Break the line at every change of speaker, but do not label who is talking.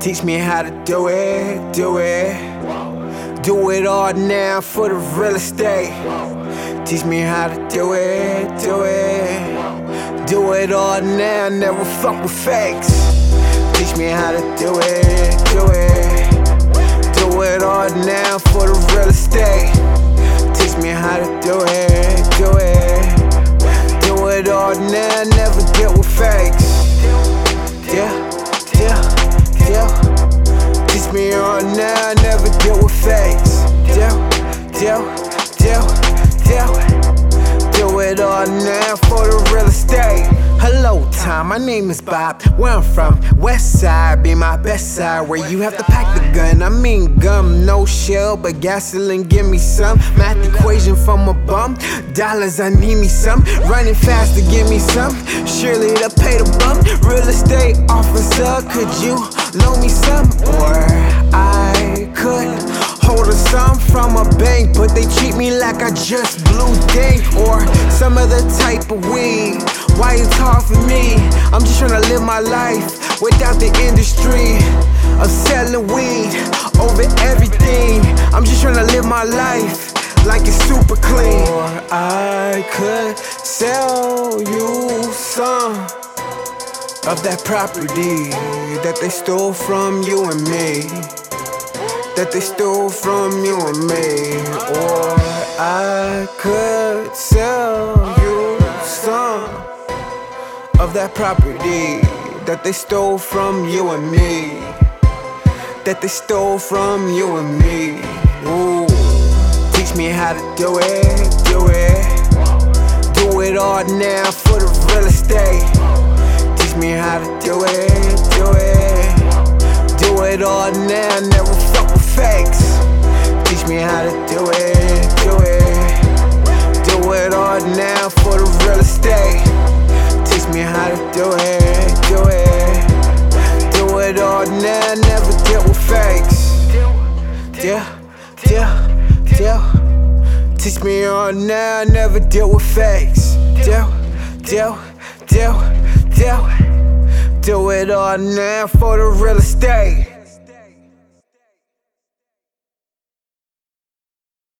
Teach me how to do it, do it. Do it all now for the real estate. Teach me how to do it, do it. Do it all now, never fuck with fakes. Teach me how to do it, do it. Now for the real estate. Hello, Tom. My name is Bob. Where I'm from, West Side, be my best side. Where you have to pack the gun. I mean gum, no shell, but gasoline. Give me some math equation from a bum. Dollars, I need me some. Running fast to give me some. Surely to pay the bum. Real estate officer, could you loan me some? Or bank, but they treat me like I just blew dank or some other type of weed. Why it's hard for me? I'm just trying to live my life without the industry of selling weed over everything. I'm just trying to live my life like it's super clean. Or I could sell you some of that property that they stole from you and me that they stole from you and me. Or I could sell you some of that property that they stole from you and me. That they stole from you and me. Ooh. Teach me how to do it, do it. Do it all now for the real estate. Teach me how to do it, do it. Do it all now, never fuck fakes. Teach me how to do it, do it. Do it all now for the real estate. Teach me how to do it, do it. Do it all now, never deal with fakes. Yeah, yeah, yeah. Teach me all now, never deal with fakes. Do, do, do, do. Do it all now for the real estate.